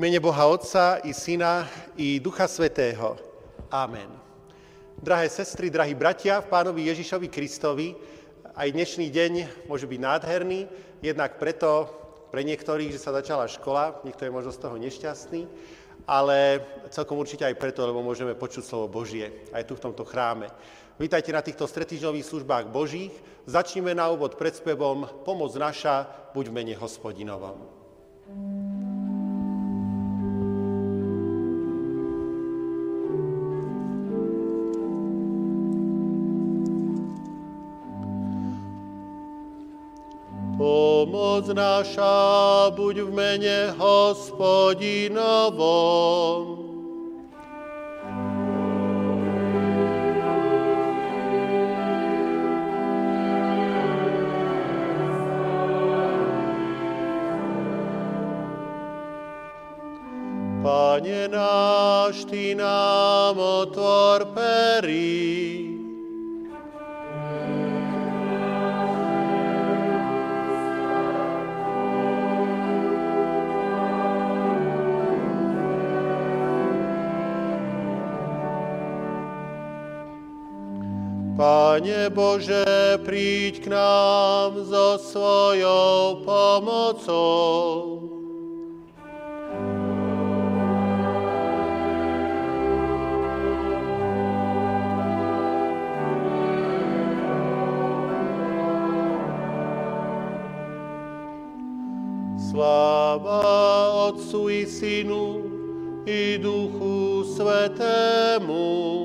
mene Boha Otca i Syna i Ducha Svetého. Amen. Drahé sestry, drahí bratia v pánovi Ježišovi Kristovi, aj dnešný deň môže byť nádherný, jednak preto, pre niektorých, že sa začala škola, niekto je možno z toho nešťastný, ale celkom určite aj preto, lebo môžeme počuť slovo Božie aj tu v tomto chráme. Vítajte na týchto stretýždňových službách Božích. Začníme na úvod pred spevom Pomoc naša, buď v mene hospodinovom. Pomoc naša buď v mene hospodinovom. Pane náš, Ty nám otvor perí, Pane Bože, príď k nám so svojou pomocou. Sláva Otcu i Synu i Duchu Svetému,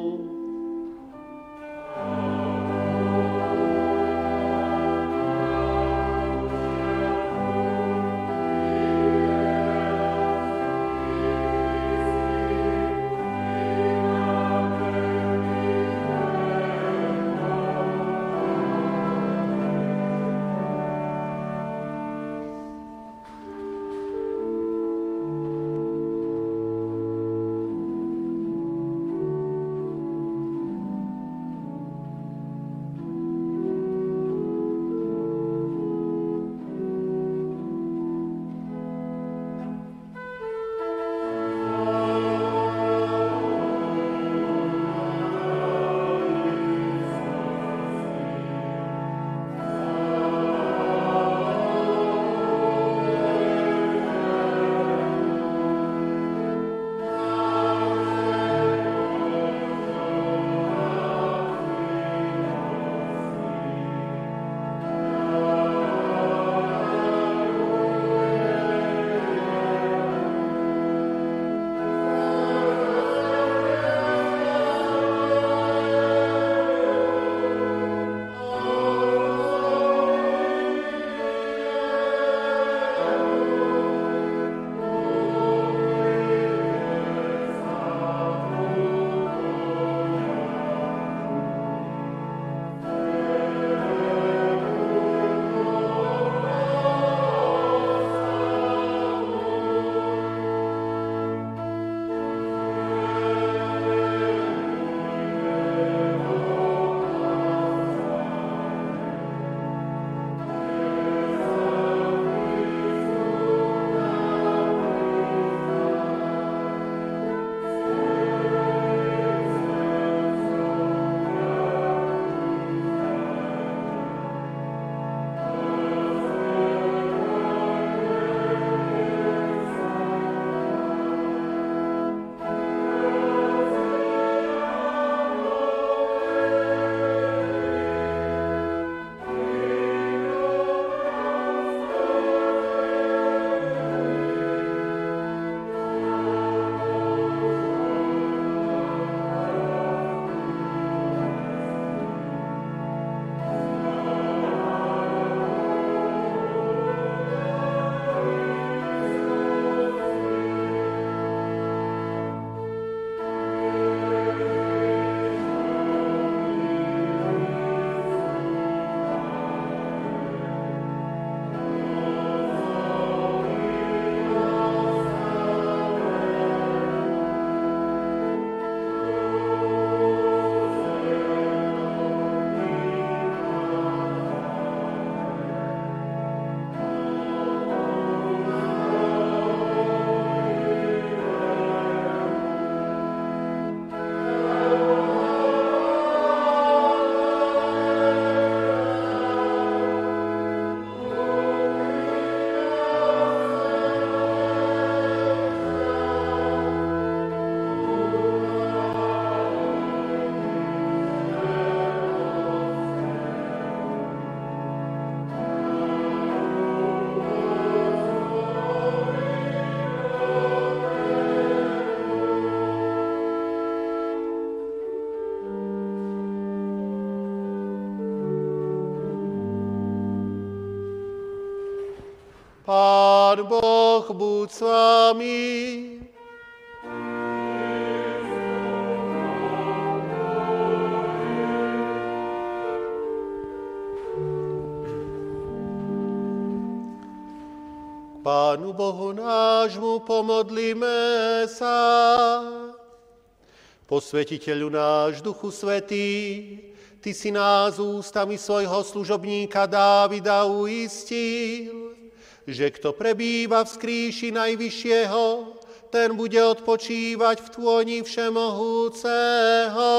Posvetiteľu náš, Duchu Svetý, Ty si nás ústami svojho služobníka Dávida uistil, že kto prebýva v skríši Najvyššieho, ten bude odpočívať v tvoni Všemohúceho.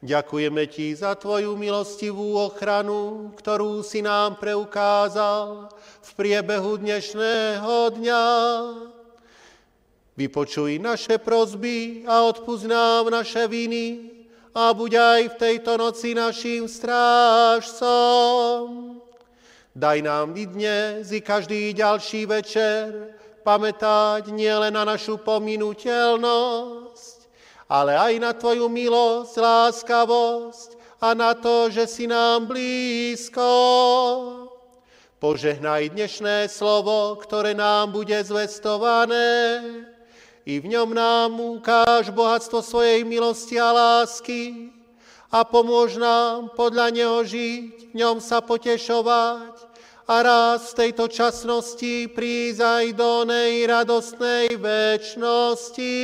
Ďakujeme Ti za Tvoju milostivú ochranu, ktorú si nám preukázal v priebehu dnešného dňa. Vypočuj naše prozby a odpúsť nám naše viny a buď aj v tejto noci našim strážcom. Daj nám i dnes i každý ďalší večer pamätať nielen na našu pominuteľnosť, ale aj na Tvoju milosť, láskavosť a na to, že si nám blízko. Požehnaj dnešné slovo, ktoré nám bude zvestované i v ňom nám ukáž bohatstvo svojej milosti a lásky a pomôž nám podľa neho žiť, v ňom sa potešovať a raz v tejto časnosti prísť aj do nej radostnej väčšnosti.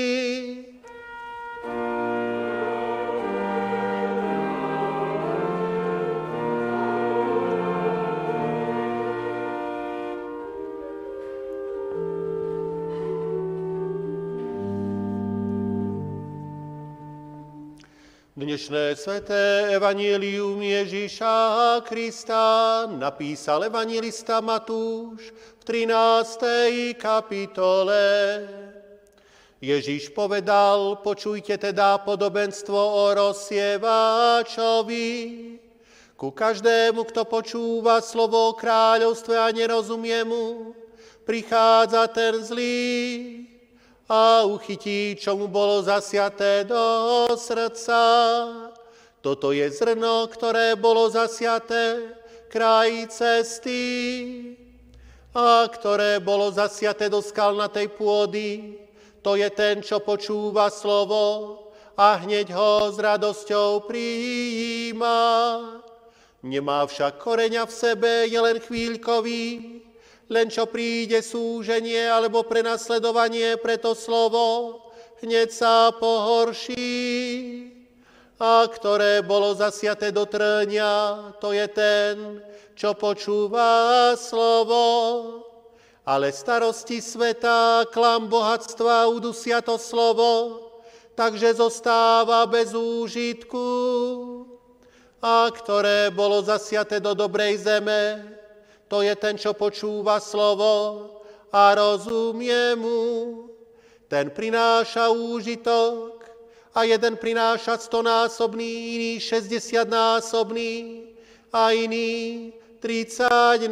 Dnešné sveté evanílium Ježíša Krista napísal evangelista Matúš v 13. kapitole. Ježíš povedal, počujte teda podobenstvo o rozsievačovi. Ku každému, kto počúva slovo o kráľovstve a nerozumie mu, prichádza ten zlý a uchytí, čo mu bolo zasiaté do srdca. Toto je zrno, ktoré bolo zasiaté kraj cesty a ktoré bolo zasiaté do skalnatej pôdy to je ten, čo počúva slovo a hneď ho s radosťou prijíma. Nemá však koreňa v sebe, je len chvíľkový, len čo príde súženie alebo prenasledovanie pre to slovo, hneď sa pohorší. A ktoré bolo zasiaté do trňa, to je ten, čo počúva slovo ale starosti sveta, klam bohatstva udusia to slovo, takže zostáva bez úžitku. A ktoré bolo zasiate do dobrej zeme, to je ten, čo počúva slovo a rozumie mu. Ten prináša úžitok a jeden prináša stonásobný, iný 60 násobný a iný 30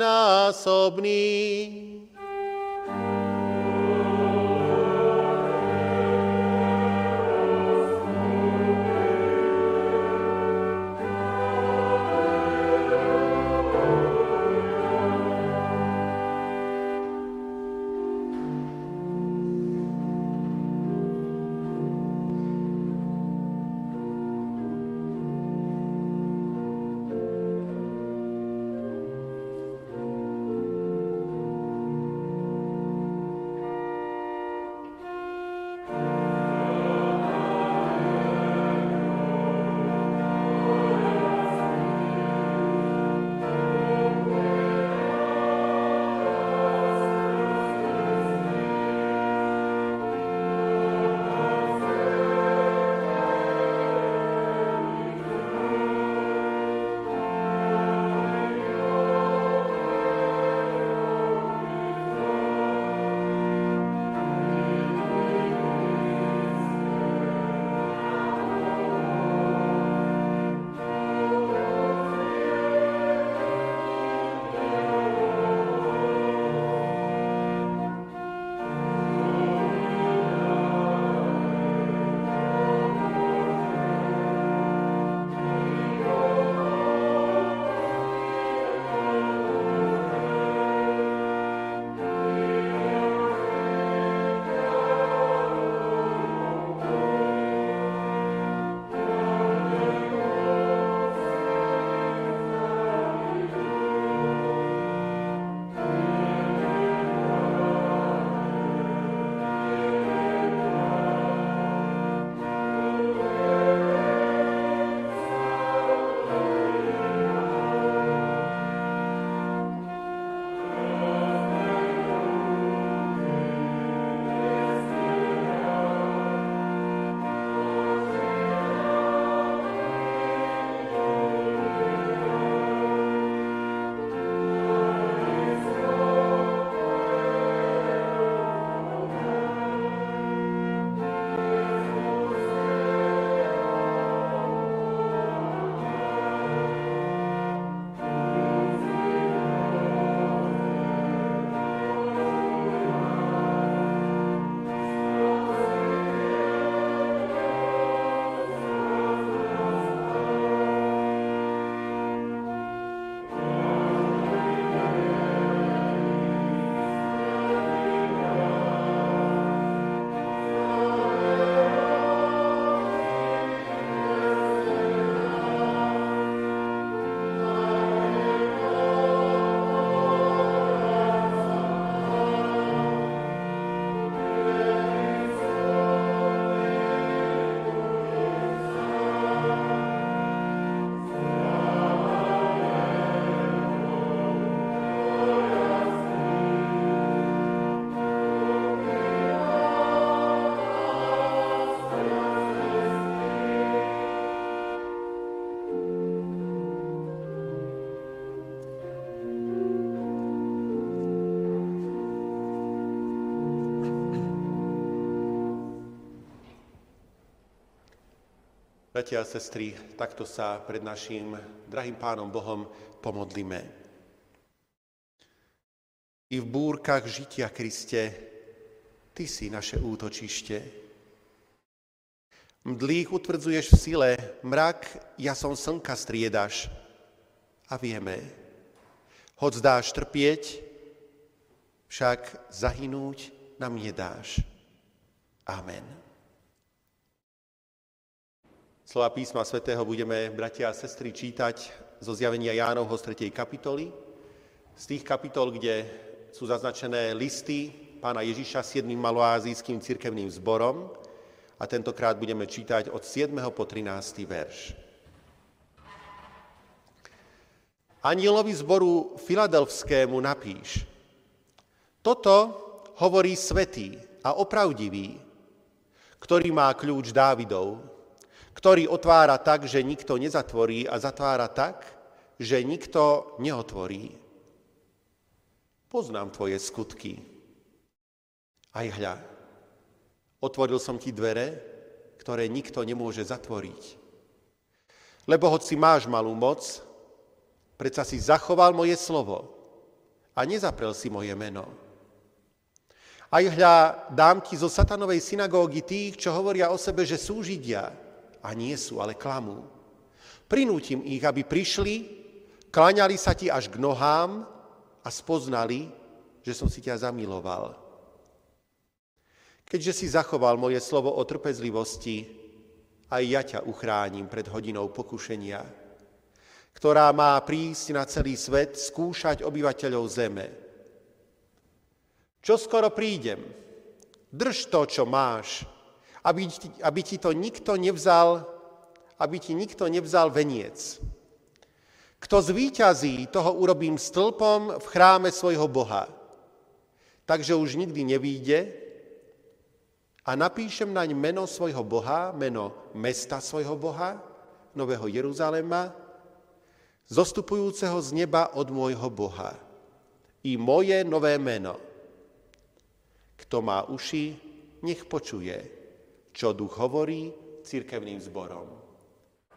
Bratia a sestry, takto sa pred našim drahým pánom Bohom pomodlíme. I v búrkach žitia, Kriste, Ty si naše útočište. Mdlých utvrdzuješ v sile, mrak som slnka striedaš. A vieme, hoď dáš trpieť, však zahynúť nám nedáš. Amen. Slova písma svätého budeme, bratia a sestry, čítať zo zjavenia Jánovho z 3. kapitoly, z tých kapitol, kde sú zaznačené listy pána Ježiša s jedným maloázijským cirkevným zborom a tentokrát budeme čítať od 7. po 13. verš. Anielovi zboru filadelfskému napíš. Toto hovorí svetý a opravdivý, ktorý má kľúč Dávidov, ktorý otvára tak, že nikto nezatvorí a zatvára tak, že nikto neotvorí. Poznám tvoje skutky. Aj hľa, otvoril som ti dvere, ktoré nikto nemôže zatvoriť. Lebo hoci máš malú moc, predsa si zachoval moje slovo a nezaprel si moje meno. Aj hľa, dám ti zo satanovej synagógy tých, čo hovoria o sebe, že sú Židia, a nie sú, ale klamú. Prinútim ich, aby prišli, klaňali sa ti až k nohám a spoznali, že som si ťa zamiloval. Keďže si zachoval moje slovo o trpezlivosti, aj ja ťa uchránim pred hodinou pokušenia, ktorá má prísť na celý svet skúšať obyvateľov zeme. Čo skoro prídem, drž to, čo máš, aby ti, aby ti to nikto nevzal, aby ti nikto nevzal veniec. Kto zvíťazí, toho urobím stĺpom v chráme svojho Boha. Takže už nikdy nevíde a napíšem naň meno svojho Boha, meno mesta svojho Boha, Nového Jeruzalema, zostupujúceho z neba od môjho Boha. I moje nové meno. Kto má uši, nech počuje čo duch hovorí církevným zborom.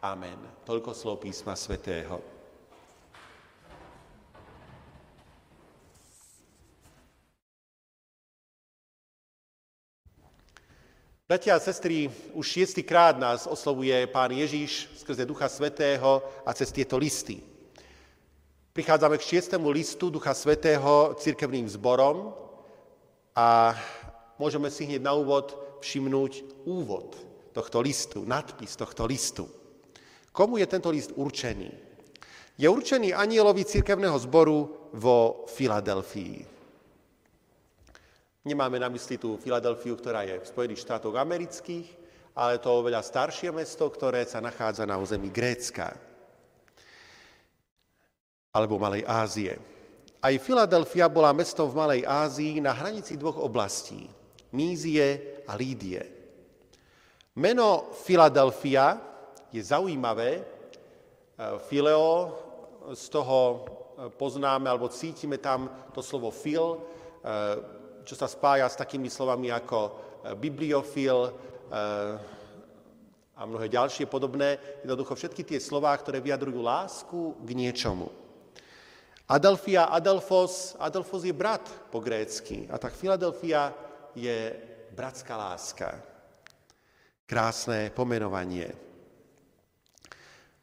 Amen. Toľko slov písma svätého. Bratia a sestry, už šiestýkrát nás oslovuje Pán Ježiš skrze Ducha Svetého a cez tieto listy. Prichádzame k šiestému listu Ducha Svetého církevným zborom a môžeme si hneď na úvod všimnúť úvod tohto listu, nadpis tohto listu. Komu je tento list určený? Je určený anielovi církevného zboru vo Filadelfii. Nemáme na mysli tú Filadelfiu, ktorá je v Spojených štátoch amerických, ale to oveľa staršie mesto, ktoré sa nachádza na území Grécka alebo Malej Ázie. Aj Filadelfia bola mestom v Malej Ázii na hranici dvoch oblastí. Mízie a Lídie. Meno Filadelfia je zaujímavé. Fileo, z toho poznáme alebo cítime tam to slovo fil, čo sa spája s takými slovami ako bibliofil a mnohé ďalšie podobné. Jednoducho všetky tie slová, ktoré vyjadrujú lásku k niečomu. Adelfia, Adelfos, Adelfos je brat po grécky a tak Filadelfia je bratská láska. Krásne pomenovanie.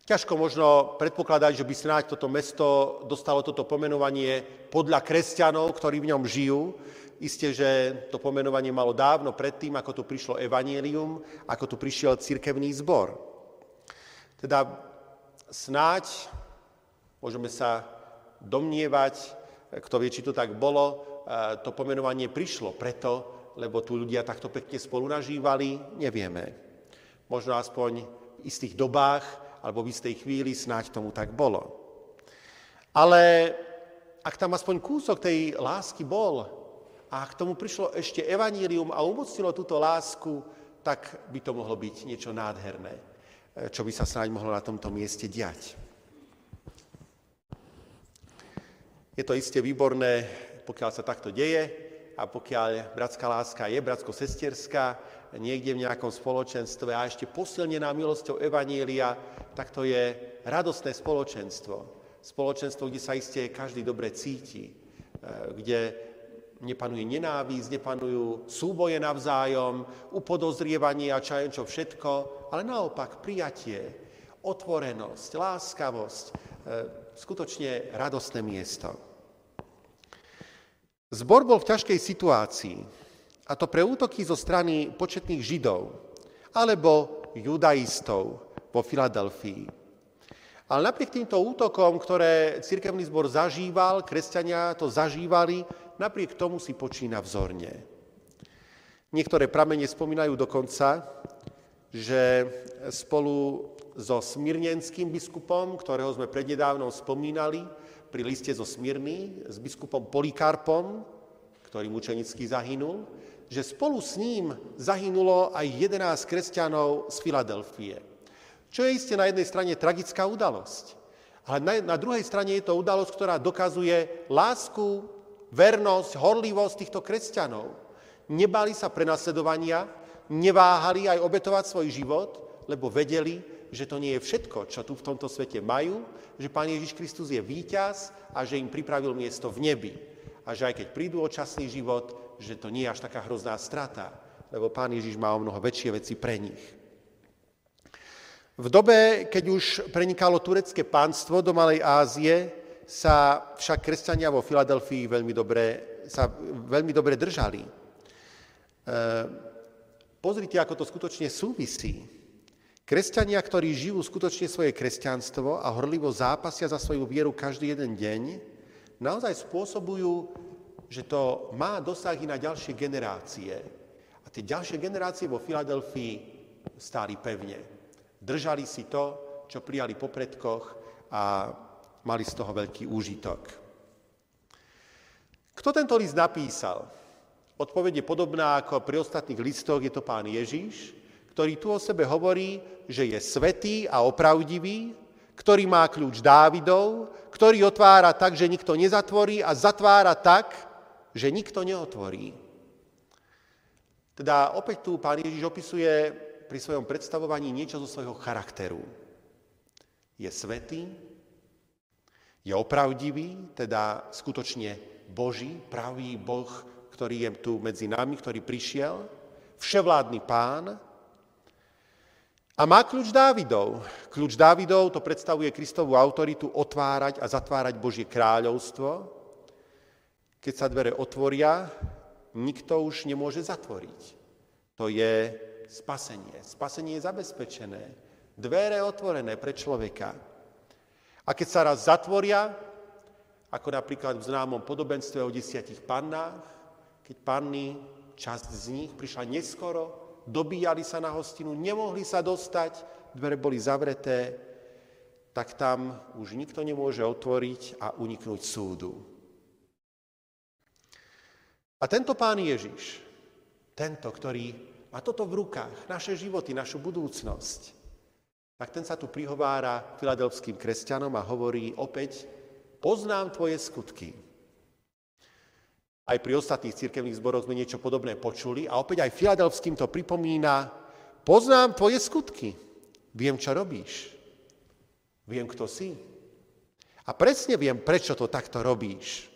Ťažko možno predpokladať, že by snáď toto mesto dostalo toto pomenovanie podľa kresťanov, ktorí v ňom žijú. Isté, že to pomenovanie malo dávno predtým, ako tu prišlo evanielium, ako tu prišiel cirkevný zbor. Teda snáď, môžeme sa domnievať, kto vie, či to tak bolo, to pomenovanie prišlo preto, lebo tu ľudia takto pekne spolu nažívali, nevieme. Možno aspoň v istých dobách alebo v istej chvíli snáď tomu tak bolo. Ale ak tam aspoň kúsok tej lásky bol a k tomu prišlo ešte evanílium a umocnilo túto lásku, tak by to mohlo byť niečo nádherné, čo by sa snáď mohlo na tomto mieste diať. Je to iste výborné, pokiaľ sa takto deje, a pokiaľ bratská láska je bratsko-sesterská, niekde v nejakom spoločenstve a ešte posilnená milosťou Evanielia, tak to je radostné spoločenstvo. Spoločenstvo, kde sa iste každý dobre cíti, eh, kde nepanuje nenávisť, nepanujú súboje navzájom, upodozrievanie a čo čo všetko, ale naopak prijatie, otvorenosť, láskavosť, eh, skutočne radostné miesto. Zbor bol v ťažkej situácii, a to pre útoky zo strany početných židov alebo judaistov vo Filadelfii. Ale napriek týmto útokom, ktoré cirkevný zbor zažíval, kresťania to zažívali, napriek tomu si počína vzorne. Niektoré pramene spomínajú dokonca, že spolu so smírnenským biskupom, ktorého sme prednedávnom spomínali, pri liste zo Smírny, s biskupom Polikarpom, ktorý mučenicky zahynul, že spolu s ním zahynulo aj 11 kresťanov z Filadelfie. Čo je iste na jednej strane tragická udalosť. Ale na, na druhej strane je to udalosť, ktorá dokazuje lásku, vernosť, horlivosť týchto kresťanov. Nebali sa prenasledovania, neváhali aj obetovať svoj život, lebo vedeli, že to nie je všetko, čo tu v tomto svete majú, že Pán Ježiš Kristus je víťaz a že im pripravil miesto v nebi. A že aj keď prídu o časný život, že to nie je až taká hrozná strata, lebo Pán Ježiš má o mnoho väčšie veci pre nich. V dobe, keď už prenikalo turecké pánstvo do Malej Ázie, sa však kresťania vo Filadelfii veľmi dobre, sa veľmi dobre držali. E, pozrite, ako to skutočne súvisí. Kresťania, ktorí žijú skutočne svoje kresťanstvo a horlivo zápasia za svoju vieru každý jeden deň, naozaj spôsobujú, že to má dosah i na ďalšie generácie. A tie ďalšie generácie vo Filadelfii stáli pevne. Držali si to, čo prijali po predkoch a mali z toho veľký úžitok. Kto tento list napísal? Odpoveď je podobná ako pri ostatných listoch, je to pán Ježiš, ktorý tu o sebe hovorí, že je svetý a opravdivý, ktorý má kľúč Dávidov, ktorý otvára tak, že nikto nezatvorí a zatvára tak, že nikto neotvorí. Teda opäť tu pán Ježiš opisuje pri svojom predstavovaní niečo zo svojho charakteru. Je svetý, je opravdivý, teda skutočne Boží, pravý Boh, ktorý je tu medzi nami, ktorý prišiel, vševládny pán a má kľúč Dávidov. Kľúč Dávidov to predstavuje Kristovú autoritu otvárať a zatvárať Božie kráľovstvo. Keď sa dvere otvoria, nikto už nemôže zatvoriť. To je spasenie. Spasenie je zabezpečené. Dvere otvorené pre človeka. A keď sa raz zatvoria, ako napríklad v známom podobenstve o desiatich pannách, keď panny, časť z nich prišla neskoro, dobíjali sa na hostinu, nemohli sa dostať, dvere boli zavreté, tak tam už nikto nemôže otvoriť a uniknúť súdu. A tento pán Ježiš, tento, ktorý má toto v rukách, naše životy, našu budúcnosť, tak ten sa tu prihovára filadelfským kresťanom a hovorí opäť, poznám tvoje skutky. Aj pri ostatných cirkevných zboroch sme niečo podobné počuli a opäť aj filadelfským to pripomína, poznám tvoje skutky, viem, čo robíš, viem, kto si. A presne viem, prečo to takto robíš.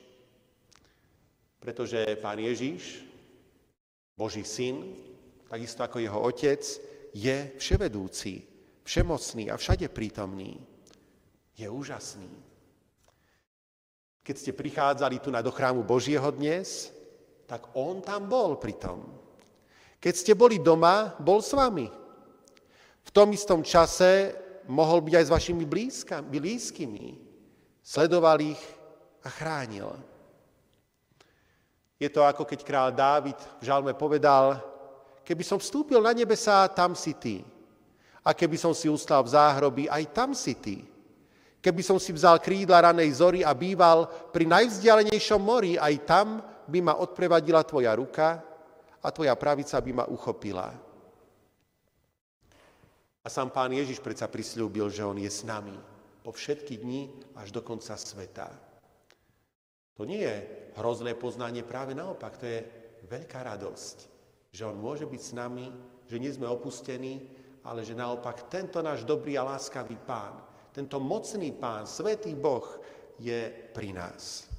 Pretože Pán Ježiš, Boží syn, takisto ako jeho otec, je vševedúci, všemocný a všade prítomný. Je úžasný. Keď ste prichádzali tu na do chrámu Božieho dnes, tak on tam bol pri tom. Keď ste boli doma, bol s vami. V tom istom čase mohol byť aj s vašimi blízkami, blízkymi. Sledoval ich a chránil. Je to ako keď král Dávid v žalme povedal, Keby som vstúpil na nebesá, tam si ty. A keby som si ustal v záhrobi, aj tam si ty. Keby som si vzal krídla ranej zory a býval pri najvzdialenejšom mori, aj tam by ma odprevadila tvoja ruka a tvoja pravica by ma uchopila. A sám pán Ježiš predsa prislúbil, že on je s nami po všetky dni až do konca sveta. To nie je hrozné poznanie, práve naopak, to je veľká radosť že On môže byť s nami, že nie sme opustení, ale že naopak tento náš dobrý a láskavý Pán, tento mocný Pán, Svetý Boh je pri nás.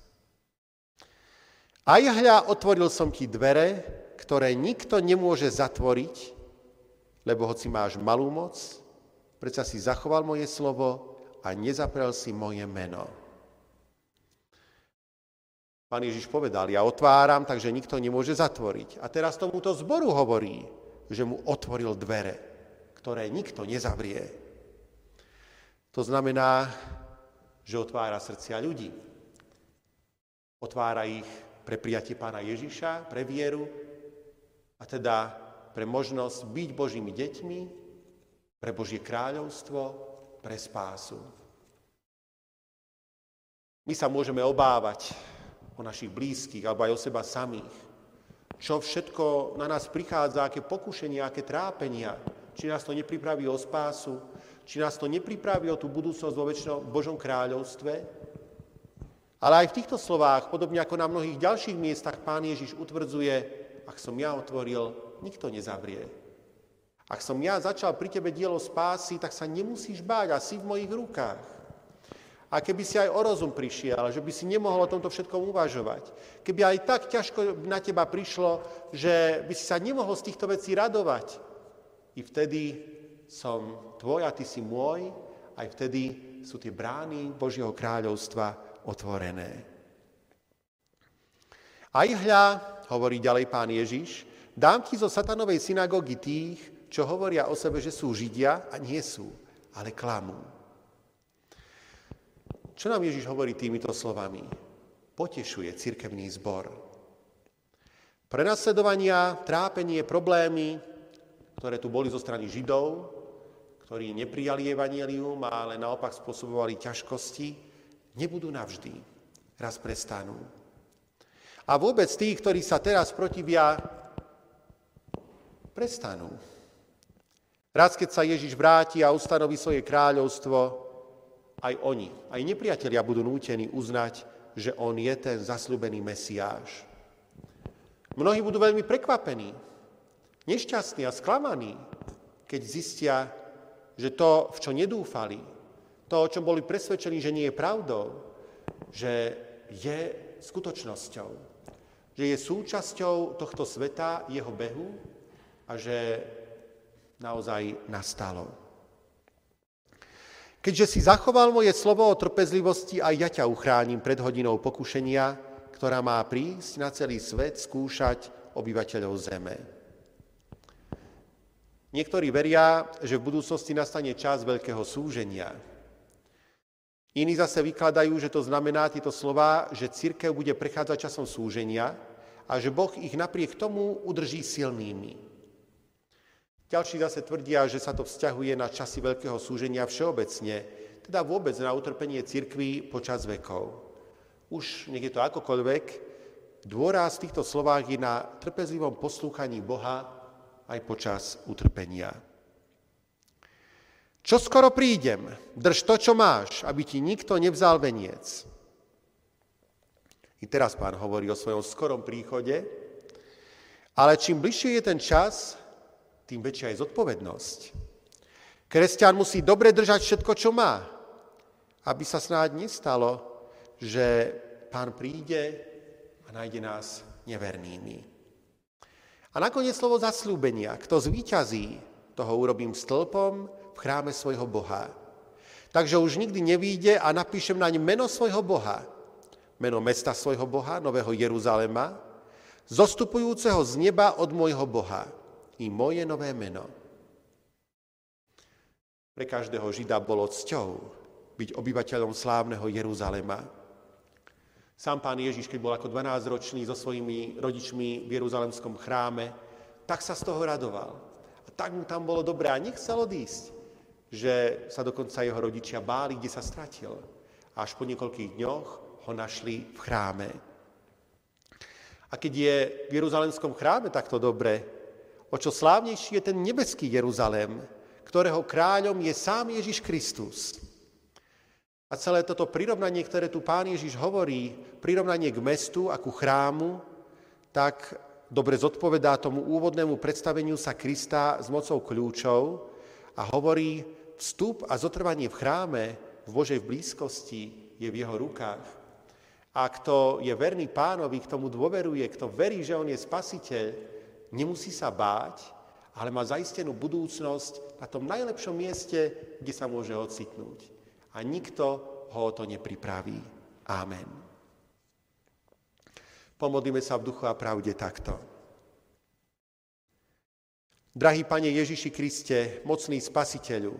Aj hľa, otvoril som ti dvere, ktoré nikto nemôže zatvoriť, lebo hoci máš malú moc, predsa si zachoval moje slovo a nezaprel si moje meno. Pán Ježiš povedal, ja otváram, takže nikto nemôže zatvoriť. A teraz tomuto zboru hovorí, že mu otvoril dvere, ktoré nikto nezavrie. To znamená, že otvára srdcia ľudí. Otvára ich pre prijatie pána Ježiša, pre vieru a teda pre možnosť byť Božími deťmi, pre Božie kráľovstvo, pre spásu. My sa môžeme obávať o našich blízkych alebo aj o seba samých. Čo všetko na nás prichádza, aké pokušenia, aké trápenia. Či nás to nepripraví o spásu, či nás to nepripraví o tú budúcnosť vo väčšnom Božom kráľovstve. Ale aj v týchto slovách, podobne ako na mnohých ďalších miestach, pán Ježiš utvrdzuje, ak som ja otvoril, nikto nezavrie. Ak som ja začal pri tebe dielo spásy, tak sa nemusíš báť a si v mojich rukách. A keby si aj o rozum prišiel, že by si nemohol o tomto všetkom uvažovať, keby aj tak ťažko na teba prišlo, že by si sa nemohol z týchto vecí radovať, i vtedy som tvoj a ty si môj, aj vtedy sú tie brány Božieho kráľovstva otvorené. Aj hľa, hovorí ďalej pán Ježiš, dám ti zo satanovej synagógy tých, čo hovoria o sebe, že sú Židia a nie sú, ale klamú. Čo nám Ježiš hovorí týmito slovami? Potešuje cirkevný zbor. Prenasledovania, trápenie, problémy, ktoré tu boli zo strany Židov, ktorí neprijali evanielium, ale naopak spôsobovali ťažkosti, nebudú navždy. Raz prestanú. A vôbec tí, ktorí sa teraz protivia, prestanú. Raz, keď sa Ježiš vráti a ustanoví svoje kráľovstvo, aj oni, aj nepriatelia budú nútení uznať, že on je ten zasľubený Mesiáš. Mnohí budú veľmi prekvapení, nešťastní a sklamaní, keď zistia, že to, v čo nedúfali, to, o čom boli presvedčení, že nie je pravdou, že je skutočnosťou, že je súčasťou tohto sveta, jeho behu a že naozaj nastalo. Keďže si zachoval moje slovo o trpezlivosti, aj ja ťa uchránim pred hodinou pokušenia, ktorá má prísť na celý svet skúšať obyvateľov zeme. Niektorí veria, že v budúcnosti nastane čas veľkého súženia. Iní zase vykladajú, že to znamená tieto slova, že církev bude prechádzať časom súženia a že Boh ich napriek tomu udrží silnými. Ďalší zase tvrdia, že sa to vzťahuje na časy veľkého súženia všeobecne, teda vôbec na utrpenie cirkví počas vekov. Už nech je to akokoľvek, dôraz v týchto slovách je na trpezlivom poslúchaní Boha aj počas utrpenia. Čo skoro prídem, drž to, čo máš, aby ti nikto nevzal veniec. I teraz pán hovorí o svojom skorom príchode, ale čím bližšie je ten čas, tým väčšia je zodpovednosť. Kresťan musí dobre držať všetko, čo má, aby sa snáď nestalo, že pán príde a nájde nás nevernými. A nakoniec slovo zaslúbenia. Kto zvíťazí, toho urobím stĺpom v chráme svojho Boha. Takže už nikdy nevíde a napíšem naň meno svojho Boha, meno mesta svojho Boha, Nového Jeruzalema, zostupujúceho z neba od môjho Boha i moje nové meno. Pre každého Žida bolo cťou byť obyvateľom slávneho Jeruzalema. Sám pán Ježiš, keď bol ako 12-ročný so svojimi rodičmi v Jeruzalemskom chráme, tak sa z toho radoval. A tak mu tam bolo dobré a nechcel odísť, že sa dokonca jeho rodičia báli, kde sa stratil. A až po niekoľkých dňoch ho našli v chráme. A keď je v Jeruzalemskom chráme takto dobre, O čo slávnejší je ten nebeský Jeruzalém, ktorého kráľom je sám Ježiš Kristus. A celé toto prirovnanie, ktoré tu pán Ježiš hovorí, prirovnanie k mestu a ku chrámu, tak dobre zodpovedá tomu úvodnému predstaveniu sa Krista s mocou kľúčov a hovorí, vstup a zotrvanie v chráme v Božej blízkosti je v jeho rukách. A kto je verný pánovi, k tomu dôveruje, kto verí, že on je spasiteľ, nemusí sa báť, ale má zaistenú budúcnosť na tom najlepšom mieste, kde sa môže ocitnúť. A nikto ho o to nepripraví. Amen. Pomodlíme sa v duchu a pravde takto. Drahý Pane Ježiši Kriste, mocný Spasiteľu,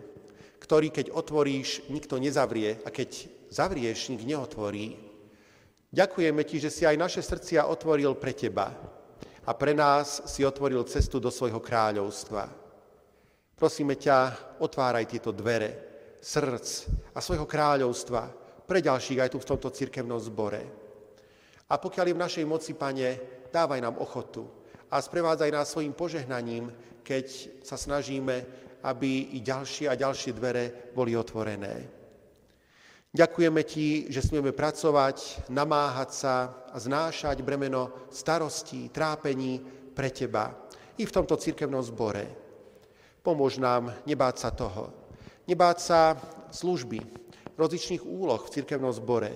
ktorý keď otvoríš, nikto nezavrie a keď zavrieš, nik neotvorí, ďakujeme Ti, že si aj naše srdcia otvoril pre Teba a pre nás si otvoril cestu do svojho kráľovstva. Prosíme ťa, otváraj tieto dvere srdc a svojho kráľovstva pre ďalších aj tu v tomto cirkevnom zbore. A pokiaľ je v našej moci, Pane, dávaj nám ochotu a sprevádzaj nás svojim požehnaním, keď sa snažíme, aby i ďalšie a ďalšie dvere boli otvorené. Ďakujeme Ti, že smieme pracovať, namáhať sa a znášať bremeno starostí, trápení pre Teba i v tomto cirkevnom zbore. Pomôž nám nebáť sa toho. Nebáť sa služby, rozličných úloh v cirkevnom zbore,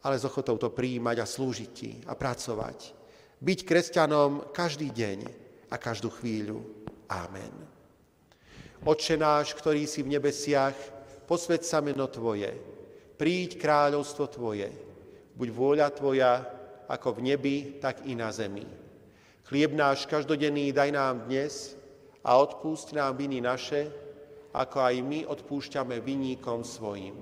ale s ochotou to prijímať a slúžiť Ti a pracovať. Byť kresťanom každý deň a každú chvíľu. Amen. Otče náš, ktorý si v nebesiach, posved sa meno Tvoje, príď kráľovstvo Tvoje, buď vôľa Tvoja, ako v nebi, tak i na zemi. Chlieb náš každodenný daj nám dnes a odpúšť nám viny naše, ako aj my odpúšťame vinníkom svojim.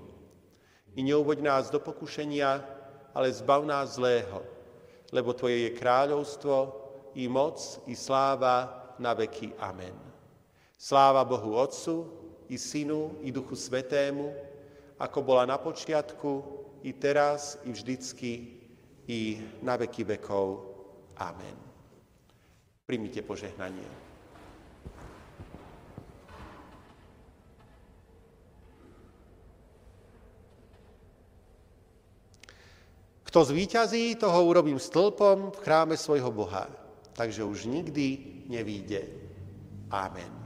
I neuvoď nás do pokušenia, ale zbav nás zlého, lebo Tvoje je kráľovstvo, i moc, i sláva na veky. Amen. Sláva Bohu Otcu, i Synu, i Duchu Svetému, ako bola na počiatku, i teraz, i vždycky, i na veky vekov. Amen. Primite požehnanie. Kto zvíťazí, toho urobím stĺpom v chráme svojho Boha, takže už nikdy nevíde. Amen.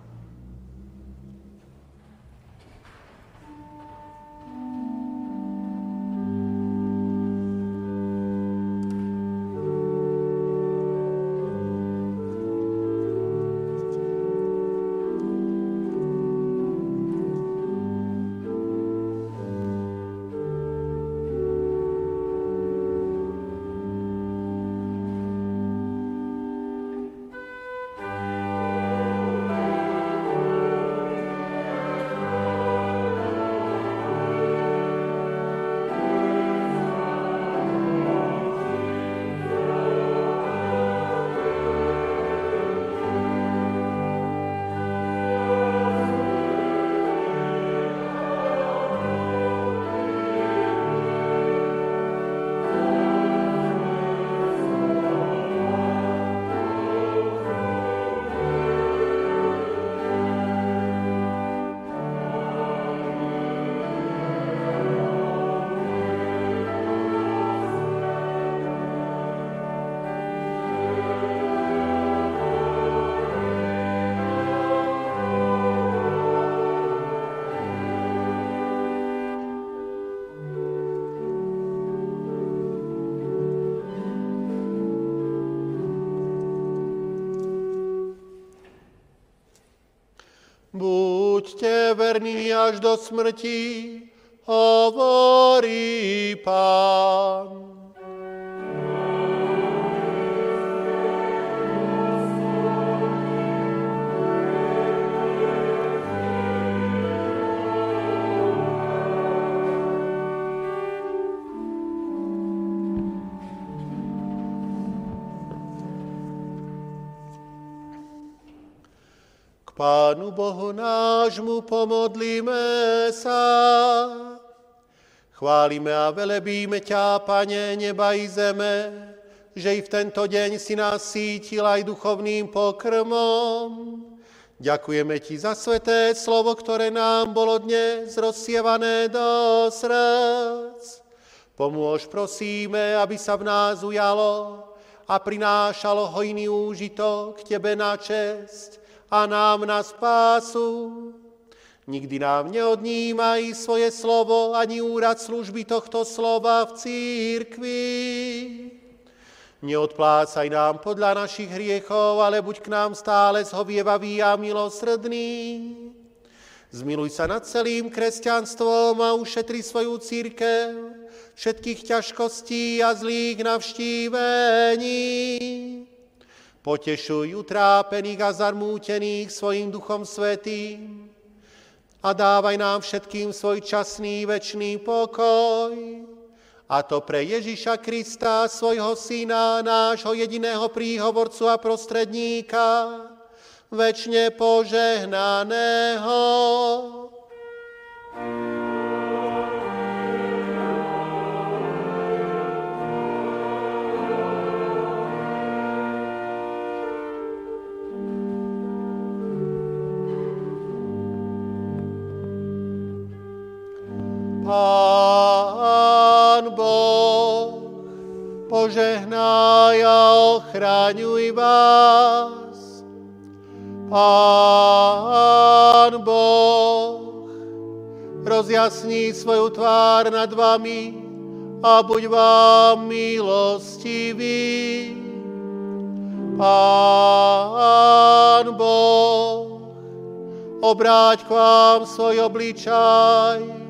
Buďte verní až do smrti, hovorí Pán. Pánu Bohu nášmu pomodlíme sa. Chválime a velebíme ťa, Pane, neba i zeme, že i v tento deň si nás sítil aj duchovným pokrmom. Ďakujeme Ti za sveté slovo, ktoré nám bolo dnes rozsievané do srdc. Pomôž, prosíme, aby sa v nás ujalo a prinášalo hojný úžitok Tebe na čest a nám na spásu. Nikdy nám neodnímaj svoje slovo ani úrad služby tohto slova v církvi. Neodplácaj nám podľa našich hriechov, ale buď k nám stále zhovievavý a milosrdný. Zmiluj sa nad celým kresťanstvom a ušetri svoju církev všetkých ťažkostí a zlých navštívení. Potešuj utrápených a zarmútených svojim Duchom Svetým a dávaj nám všetkým svoj časný večný pokoj. A to pre Ježiša Krista, svojho Syna, nášho jediného príhovorcu a prostredníka, večne požehnaného. Pán Boh, požehnaj a ochraňuj vás. Pán Boh, rozjasní svoju tvár nad vami a buď vám milostivý. Pán Boh, obráť k vám svoj obličaj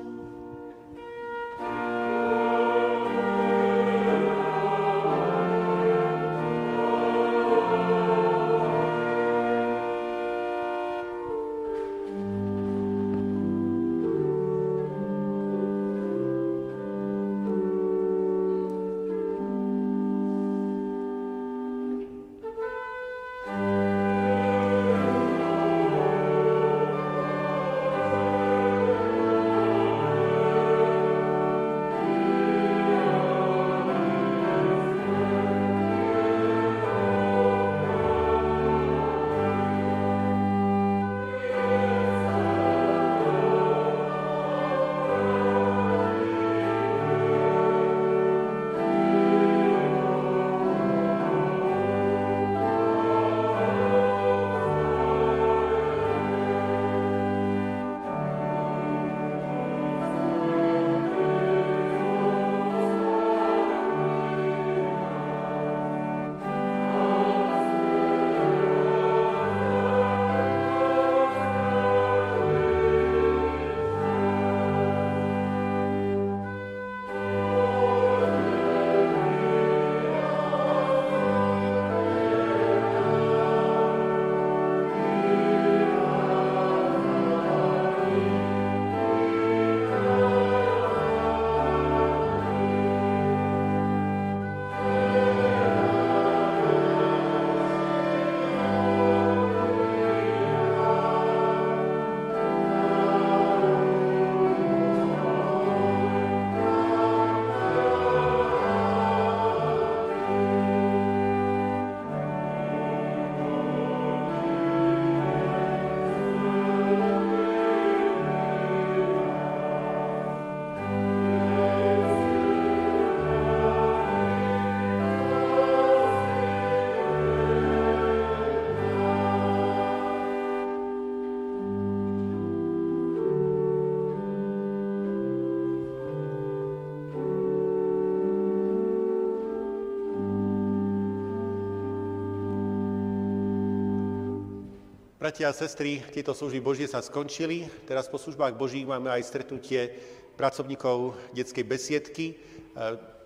Bratia a sestry, tieto služby Božie sa skončili. Teraz po službách Božích máme aj stretnutie pracovníkov detskej besiedky. E,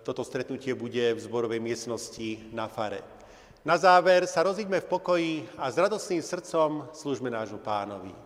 toto stretnutie bude v zborovej miestnosti na fare. Na záver sa rozíďme v pokoji a s radostným srdcom služme nášmu pánovi.